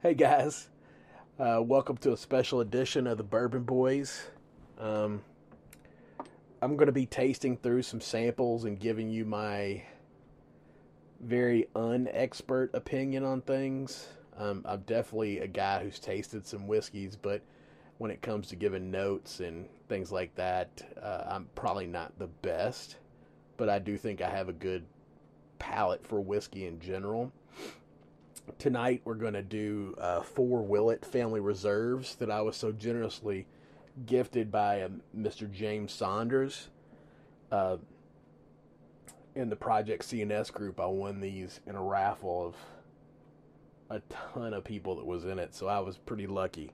Hey guys, uh, welcome to a special edition of the Bourbon Boys. Um, I'm going to be tasting through some samples and giving you my very unexpert opinion on things. Um, I'm definitely a guy who's tasted some whiskeys, but when it comes to giving notes and things like that, uh, I'm probably not the best. But I do think I have a good palate for whiskey in general. Tonight we're going to do uh, four Willett family reserves that I was so generously gifted by uh, Mr. James Saunders. Uh, in the Project CNS group, I won these in a raffle of a ton of people that was in it, so I was pretty lucky.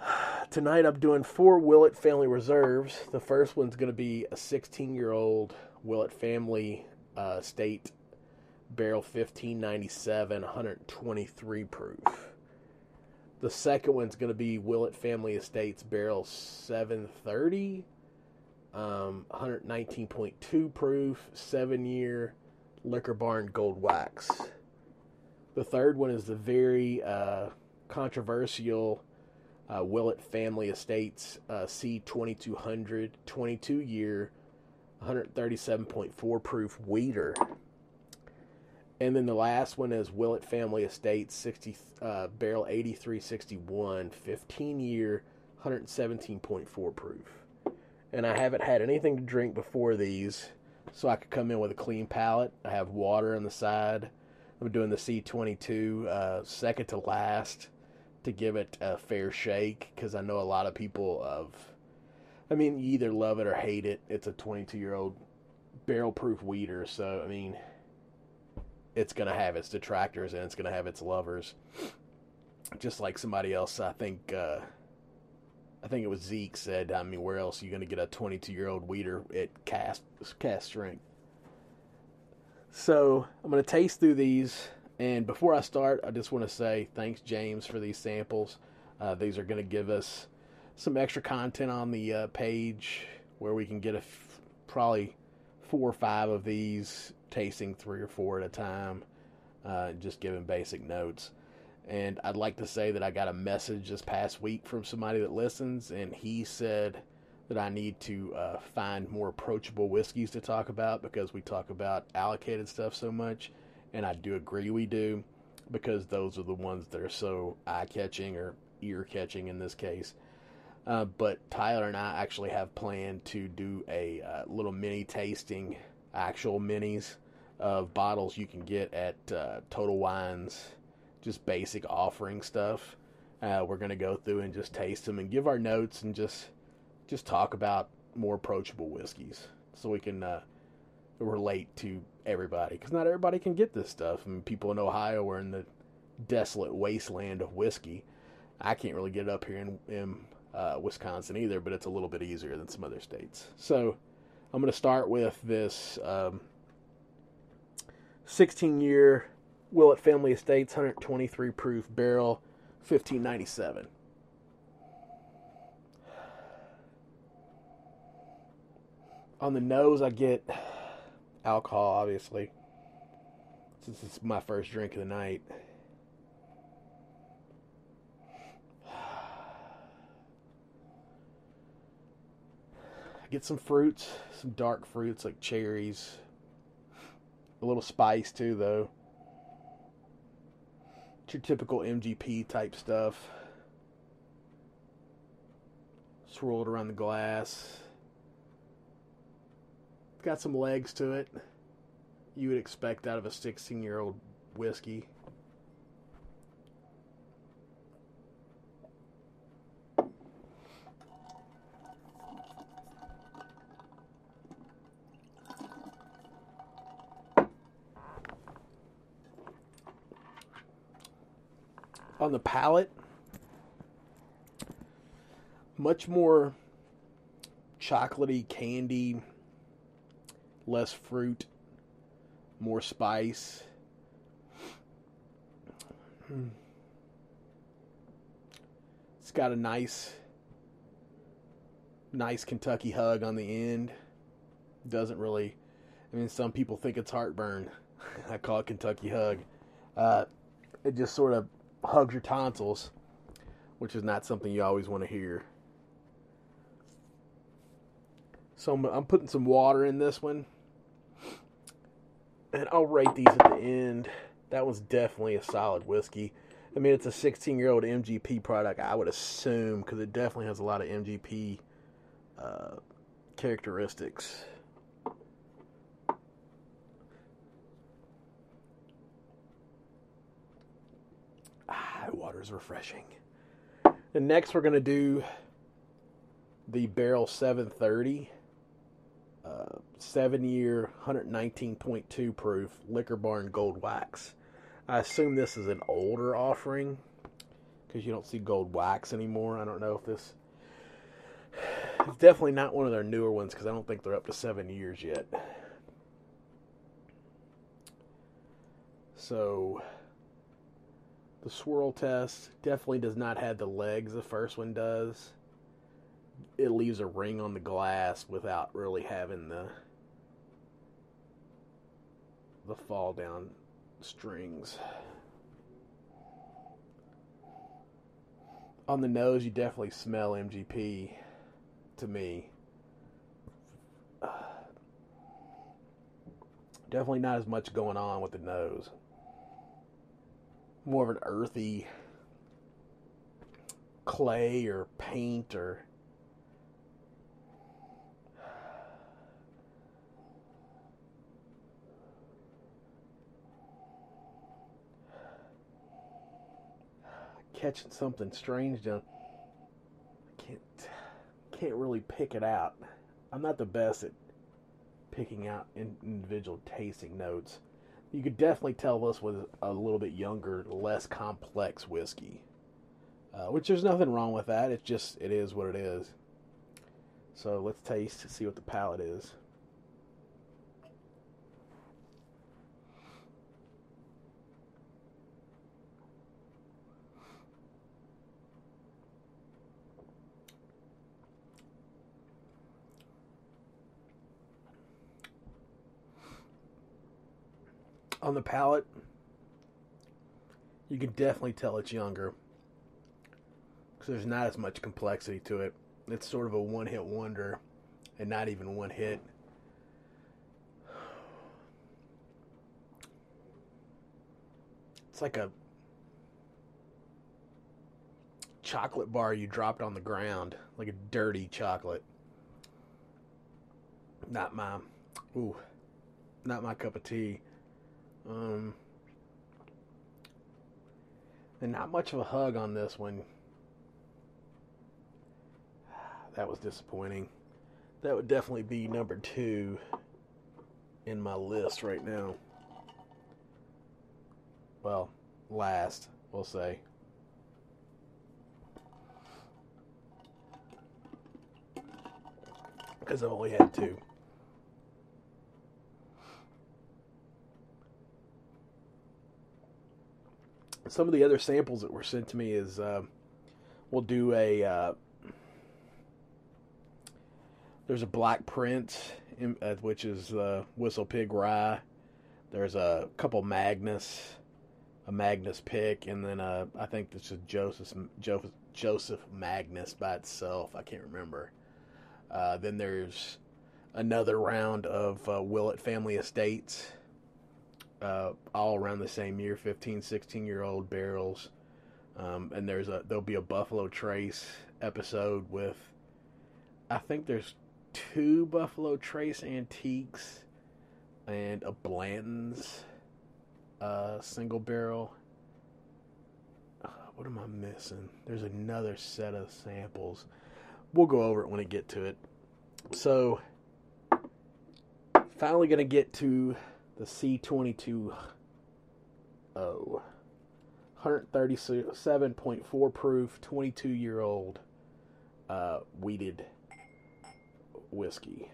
Tonight I'm doing four Willett family reserves. The first one's going to be a 16 year old Willet family uh, state barrel 1597, 123 proof. The second one's going to be Willett Family Estates barrel 730, um, 119.2 proof, seven year Liquor Barn Gold Wax. The third one is the very uh, controversial uh, Willett Family Estates uh, C2200, 22 year, 137.4 proof Wheater. And then the last one is Willett Family Estates 60 uh, barrel 8361, 15 year, 117.4 proof. And I haven't had anything to drink before these, so I could come in with a clean palate. I have water on the side. I'm doing the C22 uh, second to last to give it a fair shake because I know a lot of people of. I mean, you either love it or hate it. It's a 22 year old barrel proof wheater, so I mean, it's going to have its detractors and it's going to have its lovers. Just like somebody else, I think, uh, I think it was Zeke said, I mean, where else are you going to get a 22 year old wheater at cast, cast strength? So I'm going to taste through these. And before I start, I just want to say thanks, James, for these samples. Uh, these are going to give us some extra content on the uh, page where we can get a f- probably four or five of these tasting three or four at a time, uh, just giving basic notes. And I'd like to say that I got a message this past week from somebody that listens, and he said that I need to uh, find more approachable whiskeys to talk about because we talk about allocated stuff so much. And I do agree we do because those are the ones that are so eye catching or ear catching in this case. Uh, but Tyler and I actually have planned to do a uh, little mini tasting, actual minis of bottles you can get at uh, Total Wines, just basic offering stuff. Uh, we're going to go through and just taste them and give our notes and just just talk about more approachable whiskeys so we can uh, relate to everybody because not everybody can get this stuff. I mean, people in Ohio are in the desolate wasteland of whiskey. I can't really get it up here in, in uh, Wisconsin either, but it's a little bit easier than some other states. So I'm going to start with this um, 16 year Willett Family Estates 123 proof barrel 1597. On the nose, I get alcohol, obviously, since it's my first drink of the night. I get some fruits, some dark fruits like cherries. A little spice too, though. It's your typical MGP type stuff. Swirled around the glass. It's got some legs to it. You would expect out of a 16 year old whiskey. on the palate, much more chocolatey candy, less fruit, more spice. Hmm. It's got a nice, nice Kentucky hug on the end. Doesn't really, I mean, some people think it's heartburn. I call it Kentucky hug. Uh, it just sort of hugs your tonsils, which is not something you always want to hear. So I'm, I'm putting some water in this one. And I'll rate these at the end. That one's definitely a solid whiskey. I mean, it's a 16 year old MGP product, I would assume, because it definitely has a lot of MGP uh, characteristics. Ah, water is refreshing. And next, we're going to do the Barrel 730, uh, seven year, 119.2 proof Liquor Barn Gold Wax. I assume this is an older offering because you don't see gold wax anymore. I don't know if this. It's definitely not one of their newer ones because I don't think they're up to seven years yet. So, the swirl test definitely does not have the legs the first one does. It leaves a ring on the glass without really having the the fall down strings. On the nose, you definitely smell MGP to me. Uh, definitely not as much going on with the nose. More of an earthy clay or paint or catching something strange down. I can't can't really pick it out. I'm not the best at picking out individual tasting notes. You could definitely tell this was a little bit younger, less complex whiskey. Uh, which there's nothing wrong with that. It's just it is what it is. So let's taste see what the palate is. On the palate, you can definitely tell it's younger because there's not as much complexity to it. It's sort of a one hit wonder and not even one hit. It's like a chocolate bar you dropped on the ground, like a dirty chocolate. Not my, ooh, not my cup of tea. Um, and not much of a hug on this one. That was disappointing. That would definitely be number two in my list right now. Well, last, we'll say. Because I've only had two. Some of the other samples that were sent to me is uh, we'll do a uh, there's a black print in, uh, which is uh, whistle pig rye. There's a couple magnus a magnus pick and then uh, i think this is joseph joseph joseph magnus by itself. I can't remember. Then there's another round of willett family estates uh, all around the same year 15 16 year old barrels. Um, and there's a there'll be a buffalo trace episode with i think there's two buffalo trace antiques and a blanton's uh, single barrel. Uh, what am i missing? There's another set of samples. We'll go over it when we get to it. So finally gonna get to the C22 O. 137.4 proof, 22 year old uh, wheated whiskey.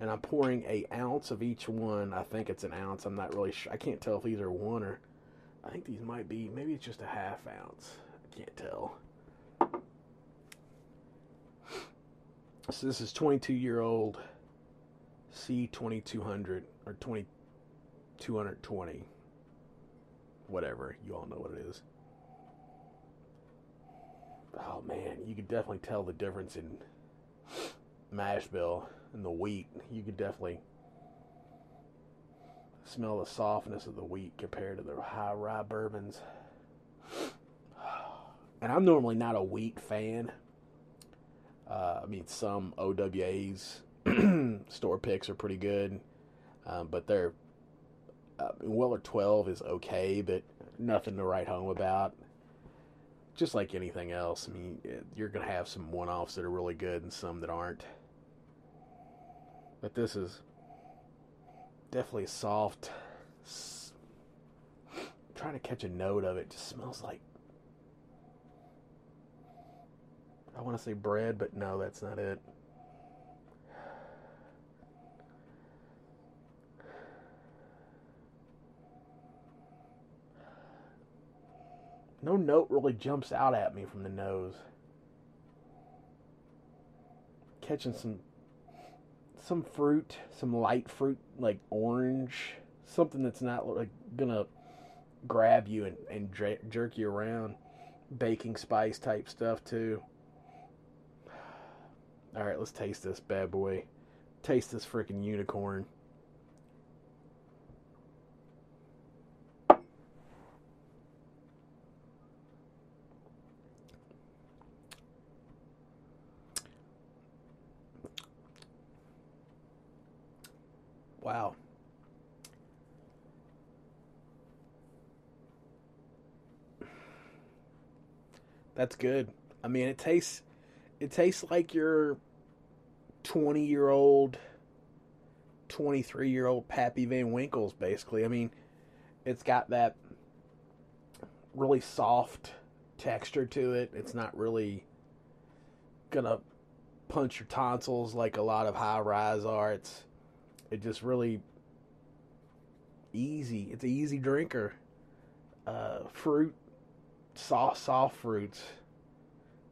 And I'm pouring a ounce of each one. I think it's an ounce. I'm not really sure. I can't tell if these are one or. I think these might be. Maybe it's just a half ounce. I can't tell. So this is 22 year old C2200 or 2220. whatever. You all know what it is. Oh man, you could definitely tell the difference in mash bill and the wheat. You could definitely smell the softness of the wheat compared to the high rye bourbons. And I'm normally not a wheat fan. Uh, I mean, some OWA's store picks are pretty good, um, but they're uh, Weller 12 is okay, but nothing to write home about. Just like anything else, I mean, you're going to have some one offs that are really good and some that aren't. But this is definitely soft. Trying to catch a note of it. Just smells like. I want to say bread, but no, that's not it. No note really jumps out at me from the nose. Catching some some fruit, some light fruit like orange, something that's not like gonna grab you and, and jerk you around. Baking spice type stuff too. All right, let's taste this bad boy. Taste this freaking unicorn. Wow. That's good. I mean, it tastes it tastes like your 20 year old, 23 year old Pappy Van Winkles, basically. I mean, it's got that really soft texture to it. It's not really gonna punch your tonsils like a lot of high ryes are. It's it just really easy. It's an easy drinker. Uh, fruit, soft, soft fruits.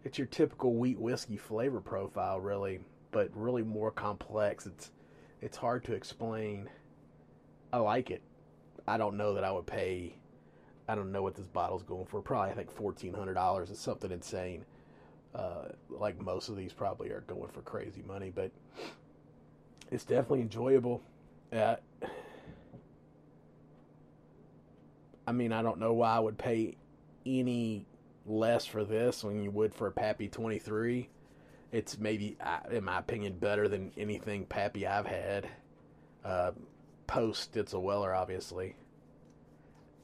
It's your typical wheat whiskey flavor profile, really, but really more complex. It's it's hard to explain. I like it. I don't know that I would pay. I don't know what this bottle's going for. Probably I think fourteen hundred dollars is something insane. Uh, like most of these probably are going for crazy money, but it's definitely enjoyable. Uh, I mean, I don't know why I would pay any less for this when you would for a Pappy 23. It's maybe, in my opinion, better than anything Pappy I've had. Uh, post It's a Weller, obviously.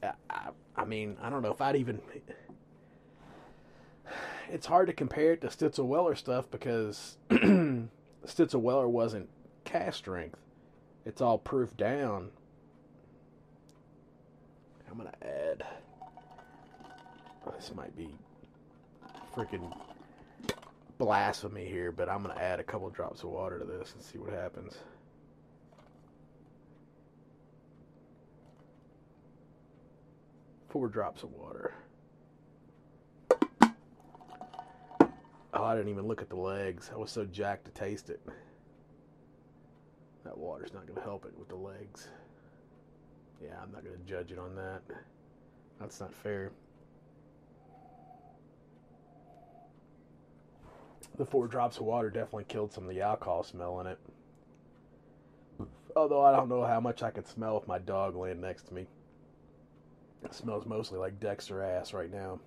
I, I, I mean, I don't know if I'd even. It's hard to compare it to Stitzel Weller stuff because Stitzel Weller wasn't cask strength. It's all proof down. I'm gonna add. This might be freaking blasphemy here, but I'm gonna add a couple drops of water to this and see what happens. Four drops of water. Oh, I didn't even look at the legs. I was so jacked to taste it. That water's not going to help it with the legs. Yeah, I'm not going to judge it on that. That's not fair. The four drops of water definitely killed some of the alcohol smell in it. Although I don't know how much I could smell with my dog laying next to me. It smells mostly like Dexter ass right now.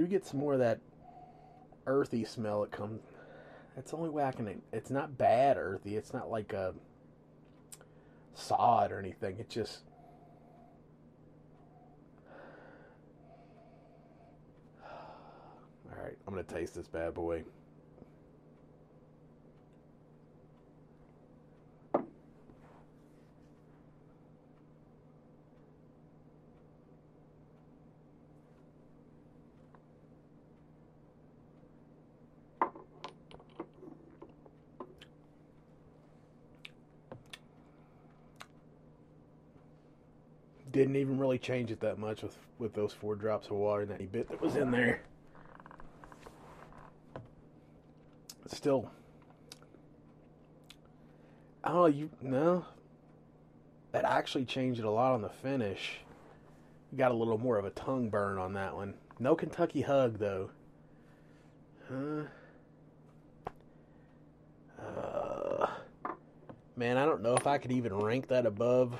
Do get some more of that earthy smell that comes. It's only whacking it. It's not bad earthy. It's not like a sod or anything. It just. All right, I'm gonna taste this bad boy. Didn't even really change it that much with with those four drops of water and that bit that was in there. Still, Oh, you no. That actually changed it a lot on the finish. You got a little more of a tongue burn on that one. No Kentucky hug though. Huh? Uh, man, I don't know if I could even rank that above.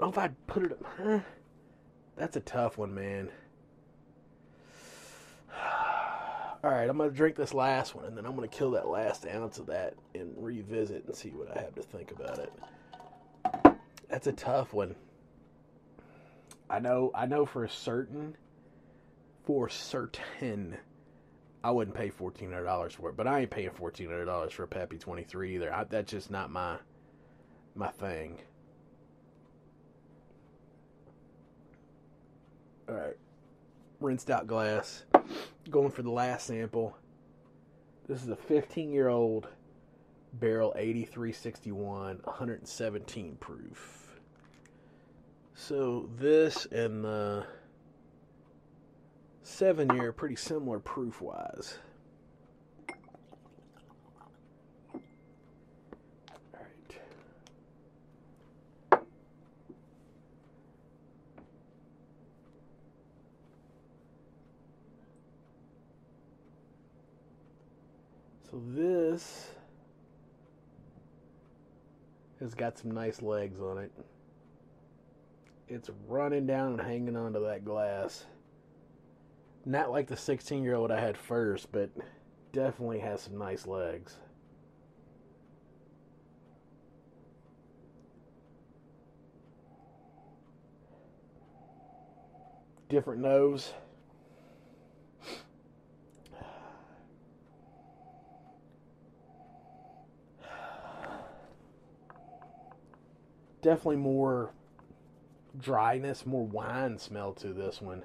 Know if I'd put it. Up. Huh? That's a tough one, man. All right, I'm gonna drink this last one, and then I'm gonna kill that last ounce of that and revisit and see what I have to think about it. That's a tough one. I know. I know for certain. For certain, I wouldn't pay fourteen hundred dollars for it. But I ain't paying fourteen hundred dollars for a Pappy Twenty Three either. I, that's just not my my thing. All right, rinsed out glass. Going for the last sample. This is a 15 year old barrel 8361, 117 proof. So this and the seven year pretty similar proof wise. So this has got some nice legs on it. It's running down and hanging onto that glass. Not like the 16 year old I had first, but definitely has some nice legs. Different nose. Definitely more dryness, more wine smell to this one.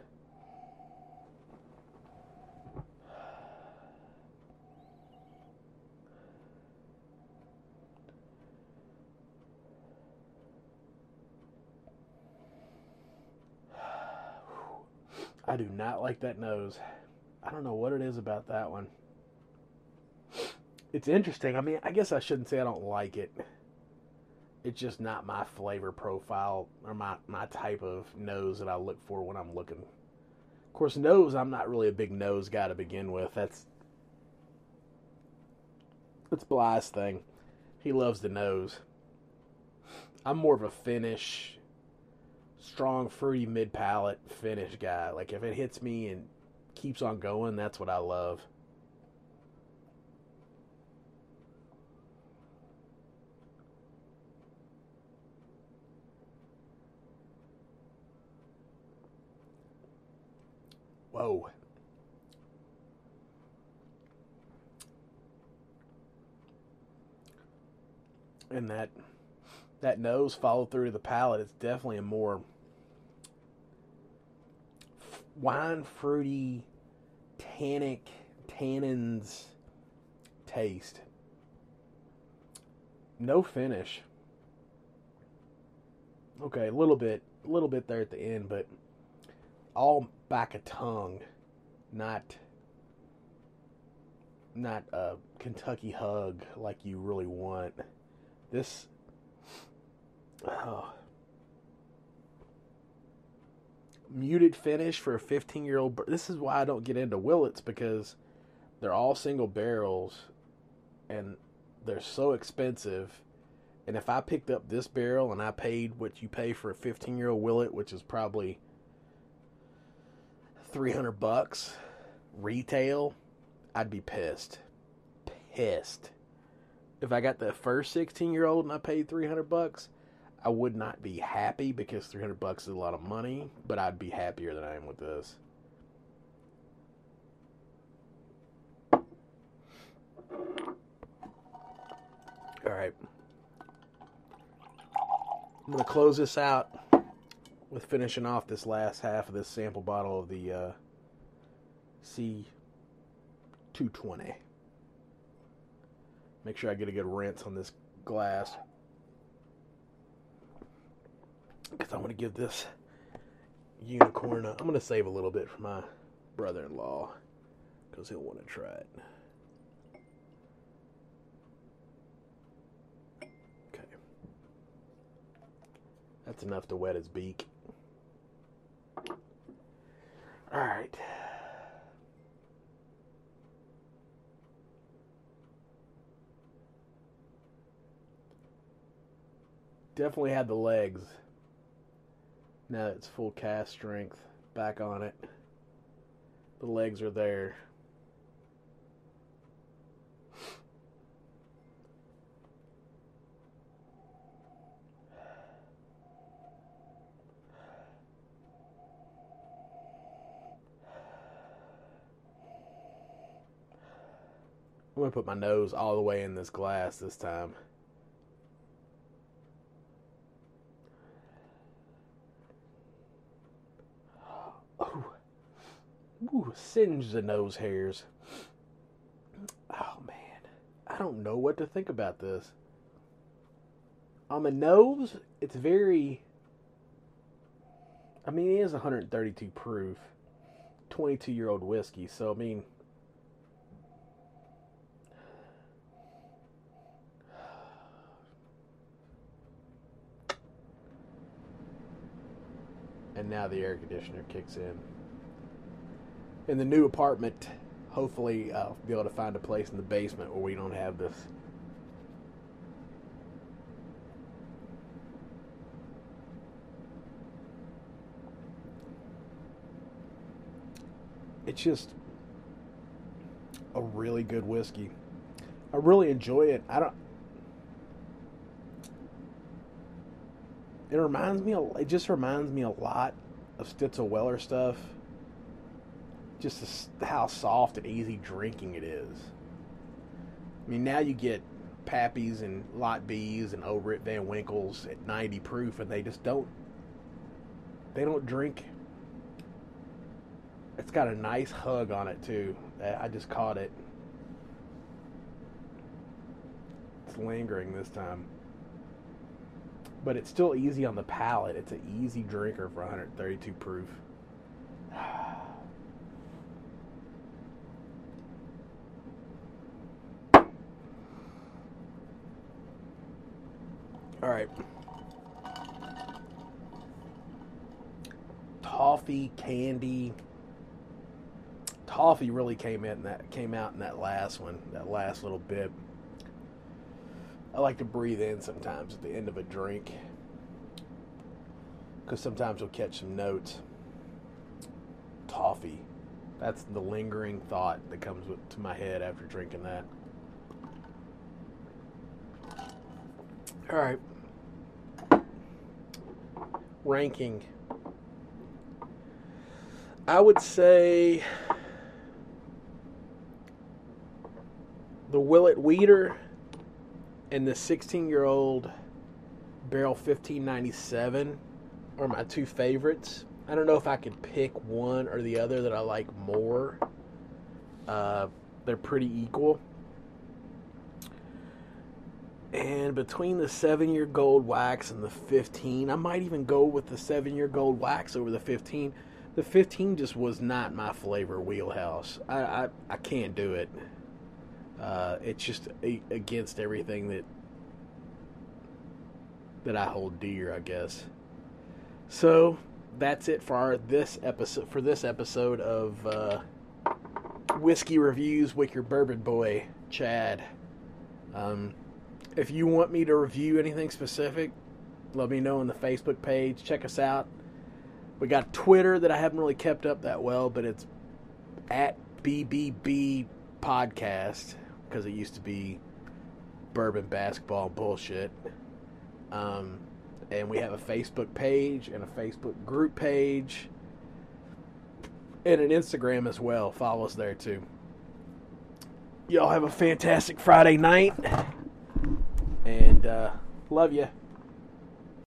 I do not like that nose. I don't know what it is about that one. It's interesting. I mean, I guess I shouldn't say I don't like it it's just not my flavor profile or my, my type of nose that I look for when I'm looking. Of course, nose, I'm not really a big nose guy to begin with. That's that's Bly's thing. He loves the nose. I'm more of a finish, strong, fruity, mid palate finish guy. Like if it hits me and keeps on going, that's what I love. Whoa. And that that nose followed through to the palate. It's definitely a more wine fruity, tannic, tannins taste. No finish. Okay, a little bit, a little bit there at the end, but all back a tongue, not not a Kentucky hug like you really want. This oh, muted finish for a 15 year old. This is why I don't get into Willetts because they're all single barrels and they're so expensive. And if I picked up this barrel and I paid what you pay for a 15 year old Willett, which is probably 300 bucks retail, I'd be pissed. Pissed. If I got the first 16 year old and I paid 300 bucks, I would not be happy because 300 bucks is a lot of money, but I'd be happier than I am with this. All right. I'm going to close this out with finishing off this last half of this sample bottle of the uh, C220. Make sure I get a good rinse on this glass because I want to give this unicorn. i I'm going to save a little bit for my brother-in-law because he'll want to try it. Okay, that's enough to wet his beak. All right. Definitely had the legs. Now it's full cast strength. Back on it. The legs are there. To put my nose all the way in this glass this time. Oh, Ooh, singe the nose hairs. Oh man, I don't know what to think about this. On the nose, it's very. I mean, it is 132 proof, 22 year old whiskey. So I mean, now the air conditioner kicks in. In the new apartment, hopefully I'll be able to find a place in the basement where we don't have this. It's just a really good whiskey. I really enjoy it. I don't It reminds me. It just reminds me a lot of Stitzel Weller stuff. Just how soft and easy drinking it is. I mean, now you get Pappies and Lot B's and over at Van Winkle's at 90 proof, and they just don't. They don't drink. It's got a nice hug on it too. I just caught it. It's lingering this time but it's still easy on the palate. It's an easy drinker for 132 proof. All right. Toffee candy. Toffee really came in that came out in that last one, that last little bit. I like to breathe in sometimes at the end of a drink because sometimes you'll catch some notes. Toffee. That's the lingering thought that comes to my head after drinking that. All right. Ranking. I would say the Willett Wheater and the 16 year old barrel 1597 are my two favorites. I don't know if I could pick one or the other that I like more. Uh, they're pretty equal. And between the seven year gold wax and the 15, I might even go with the seven year gold wax over the 15. The 15 just was not my flavor wheelhouse. I, I, I can't do it. Uh, it's just against everything that that I hold dear, I guess. So that's it for our, this episode. For this episode of uh, whiskey reviews with your bourbon boy, Chad. Um, if you want me to review anything specific, let me know on the Facebook page. Check us out. We got Twitter that I haven't really kept up that well, but it's at BBB Podcast because it used to be bourbon basketball bullshit. Um, and we have a Facebook page and a Facebook group page and an Instagram as well. Follow us there too. Y'all have a fantastic Friday night and uh, love you.